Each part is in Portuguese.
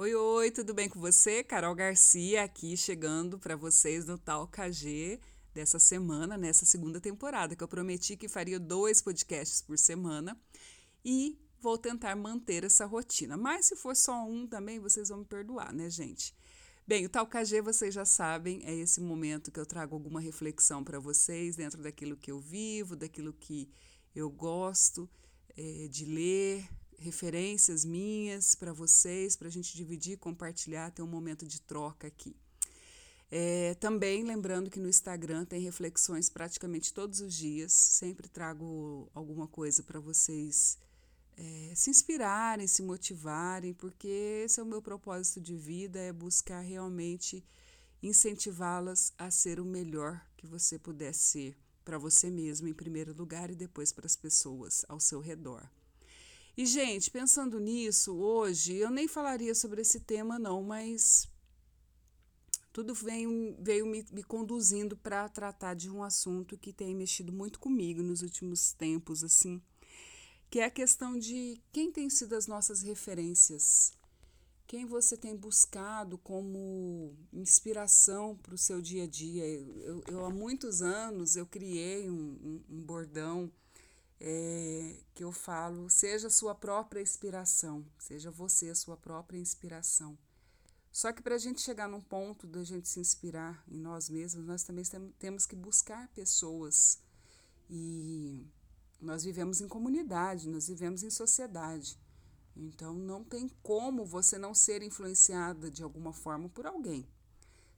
Oi, oi, tudo bem com você? Carol Garcia aqui chegando para vocês no Tal KG dessa semana, nessa segunda temporada, que eu prometi que faria dois podcasts por semana e vou tentar manter essa rotina. Mas se for só um também, vocês vão me perdoar, né, gente? Bem, o Tal KG, vocês já sabem, é esse momento que eu trago alguma reflexão para vocês dentro daquilo que eu vivo, daquilo que eu gosto é, de ler, referências minhas para vocês, para a gente dividir, compartilhar, ter um momento de troca aqui. É, também lembrando que no Instagram tem reflexões praticamente todos os dias, sempre trago alguma coisa para vocês é, se inspirarem, se motivarem, porque esse é o meu propósito de vida, é buscar realmente incentivá-las a ser o melhor que você puder ser para você mesmo em primeiro lugar e depois para as pessoas ao seu redor. E, gente, pensando nisso, hoje eu nem falaria sobre esse tema, não, mas tudo veio, veio me, me conduzindo para tratar de um assunto que tem mexido muito comigo nos últimos tempos, assim, que é a questão de quem tem sido as nossas referências, quem você tem buscado como inspiração para o seu dia a dia. Eu, eu, há muitos anos eu criei um, um, um bordão é, que eu falo, seja sua própria inspiração, seja você sua própria inspiração. Só que para a gente chegar num ponto da gente se inspirar em nós mesmos, nós também temos que buscar pessoas. E nós vivemos em comunidade, nós vivemos em sociedade. Então não tem como você não ser influenciada de alguma forma por alguém.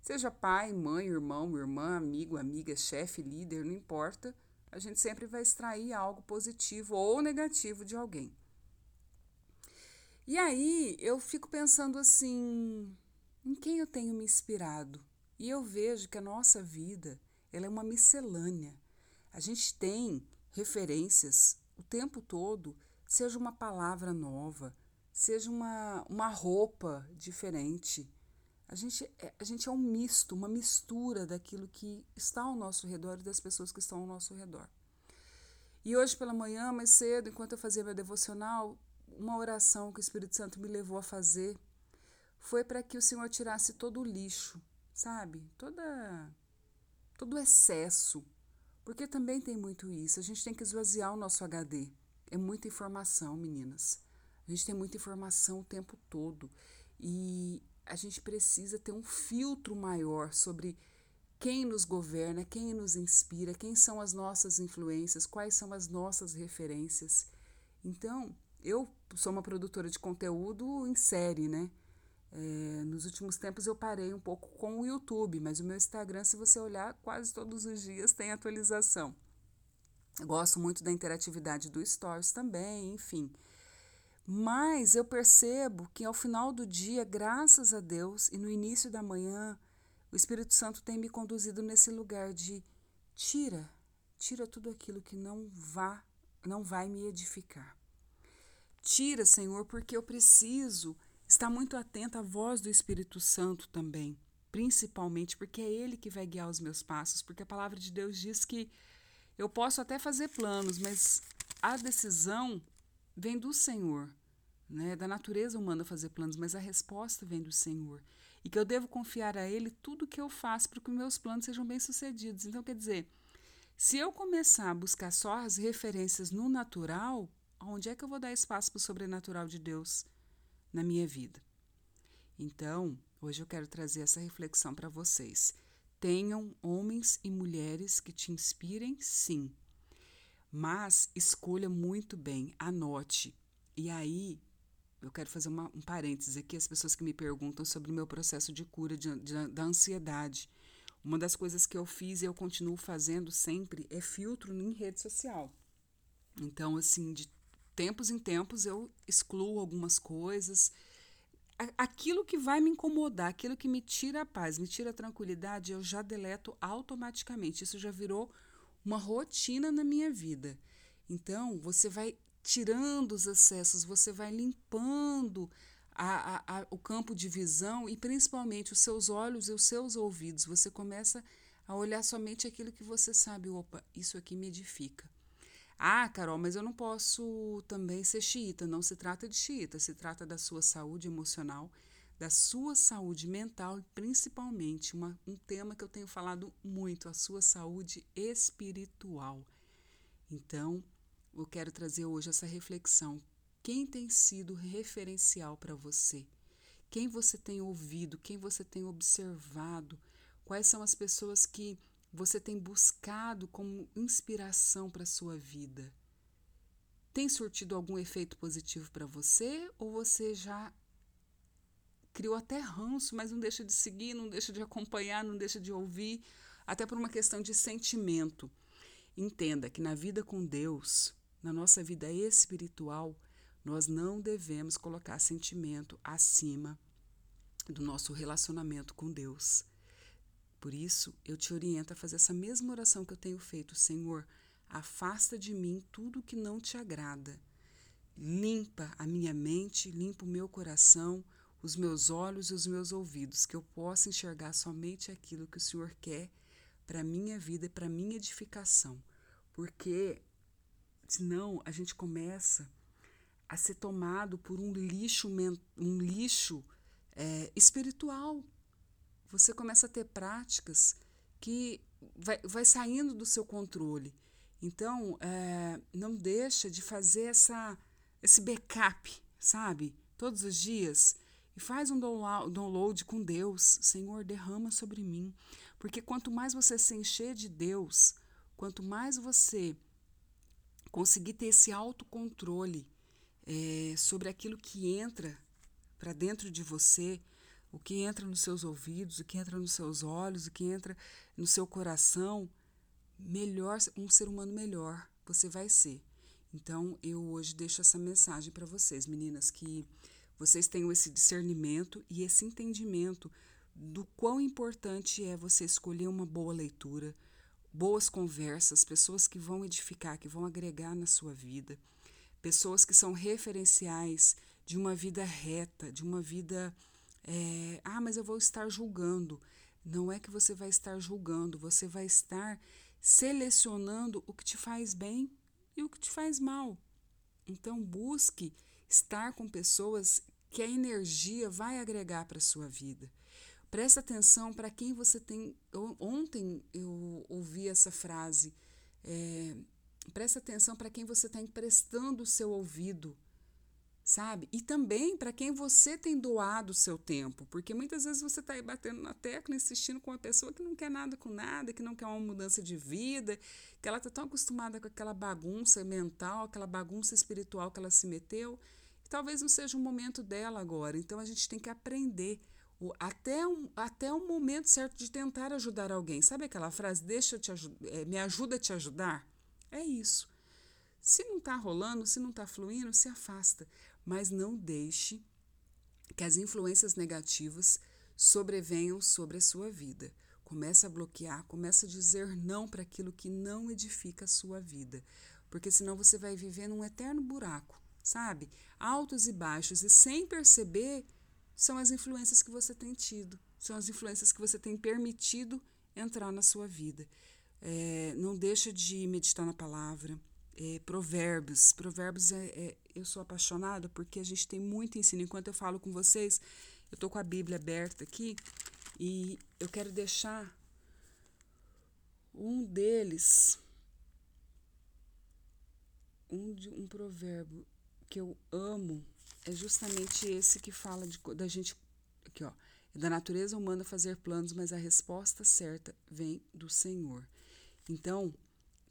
Seja pai, mãe, irmão, irmã, amigo, amiga, chefe, líder, não importa a gente sempre vai extrair algo positivo ou negativo de alguém. E aí eu fico pensando assim, em quem eu tenho me inspirado? E eu vejo que a nossa vida, ela é uma miscelânea. A gente tem referências o tempo todo, seja uma palavra nova, seja uma, uma roupa diferente, a gente, é, a gente é um misto, uma mistura daquilo que está ao nosso redor e das pessoas que estão ao nosso redor. E hoje pela manhã, mais cedo, enquanto eu fazia meu devocional, uma oração que o Espírito Santo me levou a fazer foi para que o Senhor tirasse todo o lixo, sabe? Toda todo o excesso. Porque também tem muito isso. A gente tem que esvaziar o nosso HD. É muita informação, meninas. A gente tem muita informação o tempo todo. E a gente precisa ter um filtro maior sobre quem nos governa, quem nos inspira, quem são as nossas influências, quais são as nossas referências. Então, eu sou uma produtora de conteúdo em série, né? É, nos últimos tempos eu parei um pouco com o YouTube, mas o meu Instagram, se você olhar, quase todos os dias tem atualização. Eu gosto muito da interatividade do Stories também, enfim. Mas eu percebo que ao final do dia, graças a Deus, e no início da manhã, o Espírito Santo tem me conduzido nesse lugar de tira, tira tudo aquilo que não vá, não vai me edificar. Tira, Senhor, porque eu preciso estar muito atenta à voz do Espírito Santo também, principalmente porque é ele que vai guiar os meus passos, porque a palavra de Deus diz que eu posso até fazer planos, mas a decisão vem do Senhor né, da natureza humana fazer planos, mas a resposta vem do Senhor. E que eu devo confiar a Ele tudo que eu faço para que meus planos sejam bem-sucedidos. Então, quer dizer, se eu começar a buscar só as referências no natural, onde é que eu vou dar espaço para o sobrenatural de Deus na minha vida? Então, hoje eu quero trazer essa reflexão para vocês. Tenham homens e mulheres que te inspirem, sim. Mas escolha muito bem, anote. E aí, eu quero fazer uma, um parênteses aqui, as pessoas que me perguntam sobre o meu processo de cura de, de, da ansiedade. Uma das coisas que eu fiz e eu continuo fazendo sempre é filtro em rede social. Então, assim, de tempos em tempos eu excluo algumas coisas. Aquilo que vai me incomodar, aquilo que me tira a paz, me tira a tranquilidade, eu já deleto automaticamente. Isso já virou uma rotina na minha vida. Então, você vai tirando os excessos, você vai limpando a, a, a, o campo de visão e principalmente os seus olhos e os seus ouvidos. Você começa a olhar somente aquilo que você sabe. Opa, isso aqui me edifica. Ah, Carol, mas eu não posso também ser xiita. Não se trata de xiita, se trata da sua saúde emocional, da sua saúde mental principalmente uma, um tema que eu tenho falado muito, a sua saúde espiritual. Então, eu quero trazer hoje essa reflexão. Quem tem sido referencial para você? Quem você tem ouvido? Quem você tem observado? Quais são as pessoas que você tem buscado como inspiração para a sua vida? Tem surtido algum efeito positivo para você ou você já criou até ranço, mas não deixa de seguir, não deixa de acompanhar, não deixa de ouvir, até por uma questão de sentimento. Entenda que na vida com Deus, na nossa vida espiritual, nós não devemos colocar sentimento acima do nosso relacionamento com Deus. Por isso, eu te oriento a fazer essa mesma oração que eu tenho feito, Senhor, afasta de mim tudo que não te agrada. Limpa a minha mente, limpa o meu coração, os meus olhos e os meus ouvidos, que eu possa enxergar somente aquilo que o Senhor quer para a minha vida e para a minha edificação. Porque senão a gente começa a ser tomado por um lixo, um lixo é, espiritual. Você começa a ter práticas que vai, vai saindo do seu controle. Então, é, não deixa de fazer essa, esse backup, sabe? Todos os dias e faz um download com Deus. Senhor, derrama sobre mim. Porque quanto mais você se encher de Deus, quanto mais você conseguir ter esse autocontrole é, sobre aquilo que entra para dentro de você, o que entra nos seus ouvidos, o que entra nos seus olhos, o que entra no seu coração, melhor, um ser humano melhor você vai ser. Então, eu hoje deixo essa mensagem para vocês, meninas, que vocês tenham esse discernimento e esse entendimento do quão importante é você escolher uma boa leitura, boas conversas, pessoas que vão edificar, que vão agregar na sua vida, pessoas que são referenciais de uma vida reta, de uma vida. É, ah, mas eu vou estar julgando. Não é que você vai estar julgando, você vai estar selecionando o que te faz bem e o que te faz mal. Então, busque estar com pessoas que a energia vai agregar para a sua vida. Presta atenção para quem você tem. Ontem eu ouvi essa frase. É, presta atenção para quem você está emprestando o seu ouvido, sabe? E também para quem você tem doado o seu tempo, porque muitas vezes você está aí batendo na tecla, insistindo com uma pessoa que não quer nada com nada, que não quer uma mudança de vida, que ela está tão acostumada com aquela bagunça mental, aquela bagunça espiritual que ela se meteu talvez não seja o momento dela agora. Então a gente tem que aprender o, até, um, até o momento certo de tentar ajudar alguém. Sabe aquela frase, deixa te é, me ajuda a te ajudar? É isso. Se não está rolando, se não está fluindo, se afasta. Mas não deixe que as influências negativas sobrevenham sobre a sua vida. Comece a bloquear, comece a dizer não para aquilo que não edifica a sua vida. Porque senão você vai viver num eterno buraco sabe? Altos e baixos, e sem perceber, são as influências que você tem tido, são as influências que você tem permitido entrar na sua vida. É, não deixa de meditar na palavra. É, provérbios. Provérbios é, é, Eu sou apaixonada porque a gente tem muito ensino. Enquanto eu falo com vocês, eu estou com a Bíblia aberta aqui e eu quero deixar um deles. Um, um provérbio que eu amo é justamente esse que fala de, da gente. Aqui, ó. É da natureza humana fazer planos, mas a resposta certa vem do Senhor. Então,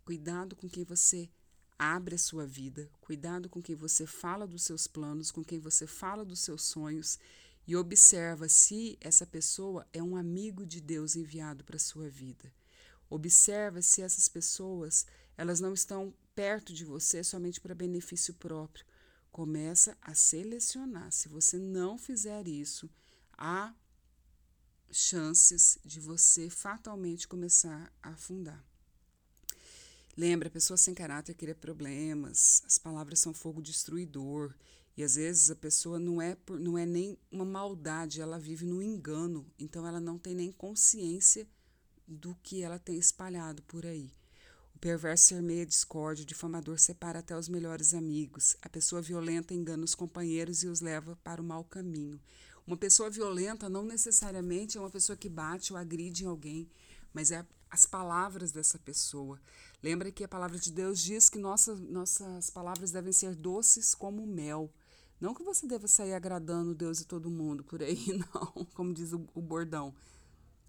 cuidado com quem você abre a sua vida, cuidado com quem você fala dos seus planos, com quem você fala dos seus sonhos e observa se essa pessoa é um amigo de Deus enviado para a sua vida. Observa se essas pessoas, elas não estão perto de você somente para benefício próprio, Começa a selecionar. Se você não fizer isso, há chances de você fatalmente começar a afundar. Lembra, pessoa sem caráter cria problemas, as palavras são fogo destruidor, e às vezes a pessoa não é, por, não é nem uma maldade, ela vive no engano, então ela não tem nem consciência do que ela tem espalhado por aí. O perverso sermeia discórdia, o difamador separa até os melhores amigos. A pessoa violenta engana os companheiros e os leva para o mau caminho. Uma pessoa violenta não necessariamente é uma pessoa que bate ou agride em alguém, mas é as palavras dessa pessoa. Lembra que a palavra de Deus diz que nossa, nossas palavras devem ser doces como mel. Não que você deva sair agradando Deus e todo mundo por aí, não, como diz o, o bordão.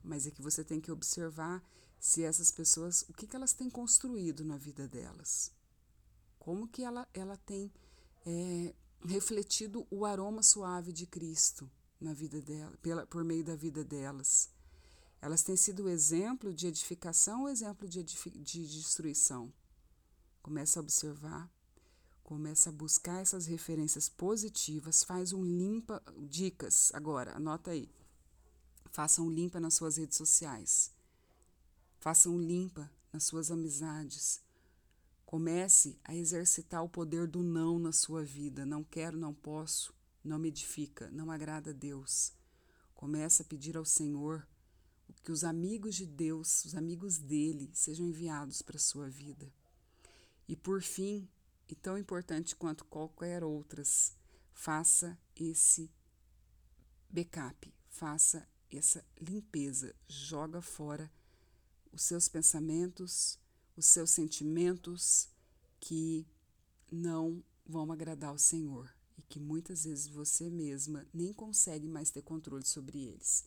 Mas é que você tem que observar se essas pessoas, o que, que elas têm construído na vida delas. Como que ela, ela tem é, refletido o aroma suave de Cristo na vida dela, pela, por meio da vida delas. Elas têm sido exemplo de edificação ou exemplo de, de destruição? Começa a observar Começa a buscar essas referências positivas, faz um limpa. Dicas agora, anota aí. Faça um limpa nas suas redes sociais. Faça um limpa nas suas amizades. Comece a exercitar o poder do não na sua vida. Não quero, não posso, não me edifica, não agrada a Deus. Comece a pedir ao Senhor que os amigos de Deus, os amigos dele, sejam enviados para a sua vida. E por fim, e tão importante quanto qualquer outras, faça esse backup, faça essa limpeza, joga fora os seus pensamentos, os seus sentimentos que não vão agradar ao Senhor e que muitas vezes você mesma nem consegue mais ter controle sobre eles.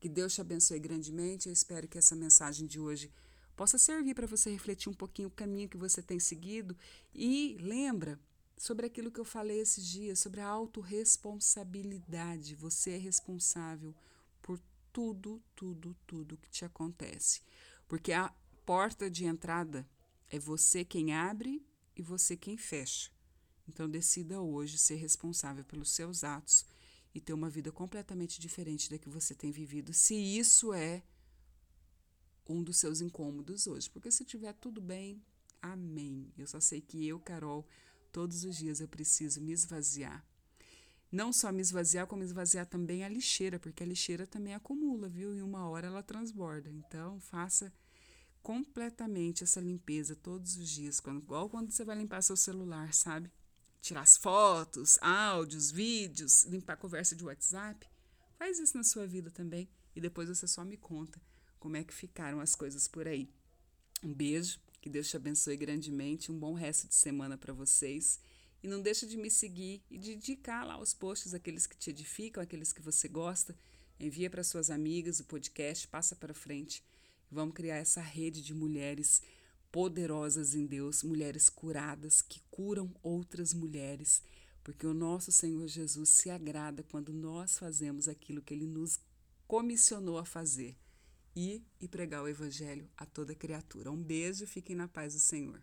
Que Deus te abençoe grandemente. Eu espero que essa mensagem de hoje possa servir para você refletir um pouquinho o caminho que você tem seguido e lembra sobre aquilo que eu falei esses dias, sobre a autorresponsabilidade. Você é responsável por tudo, tudo, tudo que te acontece. Porque a porta de entrada é você quem abre e você quem fecha. Então decida hoje ser responsável pelos seus atos e ter uma vida completamente diferente da que você tem vivido, se isso é um dos seus incômodos hoje. Porque se tiver tudo bem, amém. Eu só sei que eu, Carol, todos os dias eu preciso me esvaziar. Não só me esvaziar, como esvaziar também a lixeira, porque a lixeira também acumula, viu? E uma hora ela transborda. Então, faça completamente essa limpeza todos os dias, quando, igual quando você vai limpar seu celular, sabe? Tirar as fotos, áudios, vídeos, limpar a conversa de WhatsApp. Faz isso na sua vida também e depois você só me conta como é que ficaram as coisas por aí. Um beijo, que Deus te abençoe grandemente, um bom resto de semana para vocês. E não deixa de me seguir e de indicar lá os posts, aqueles que te edificam, aqueles que você gosta. Envia para suas amigas o podcast, passa para frente. Vamos criar essa rede de mulheres poderosas em Deus, mulheres curadas que curam outras mulheres, porque o nosso Senhor Jesus se agrada quando nós fazemos aquilo que ele nos comissionou a fazer ir e pregar o Evangelho a toda criatura. Um beijo, fiquem na paz do Senhor.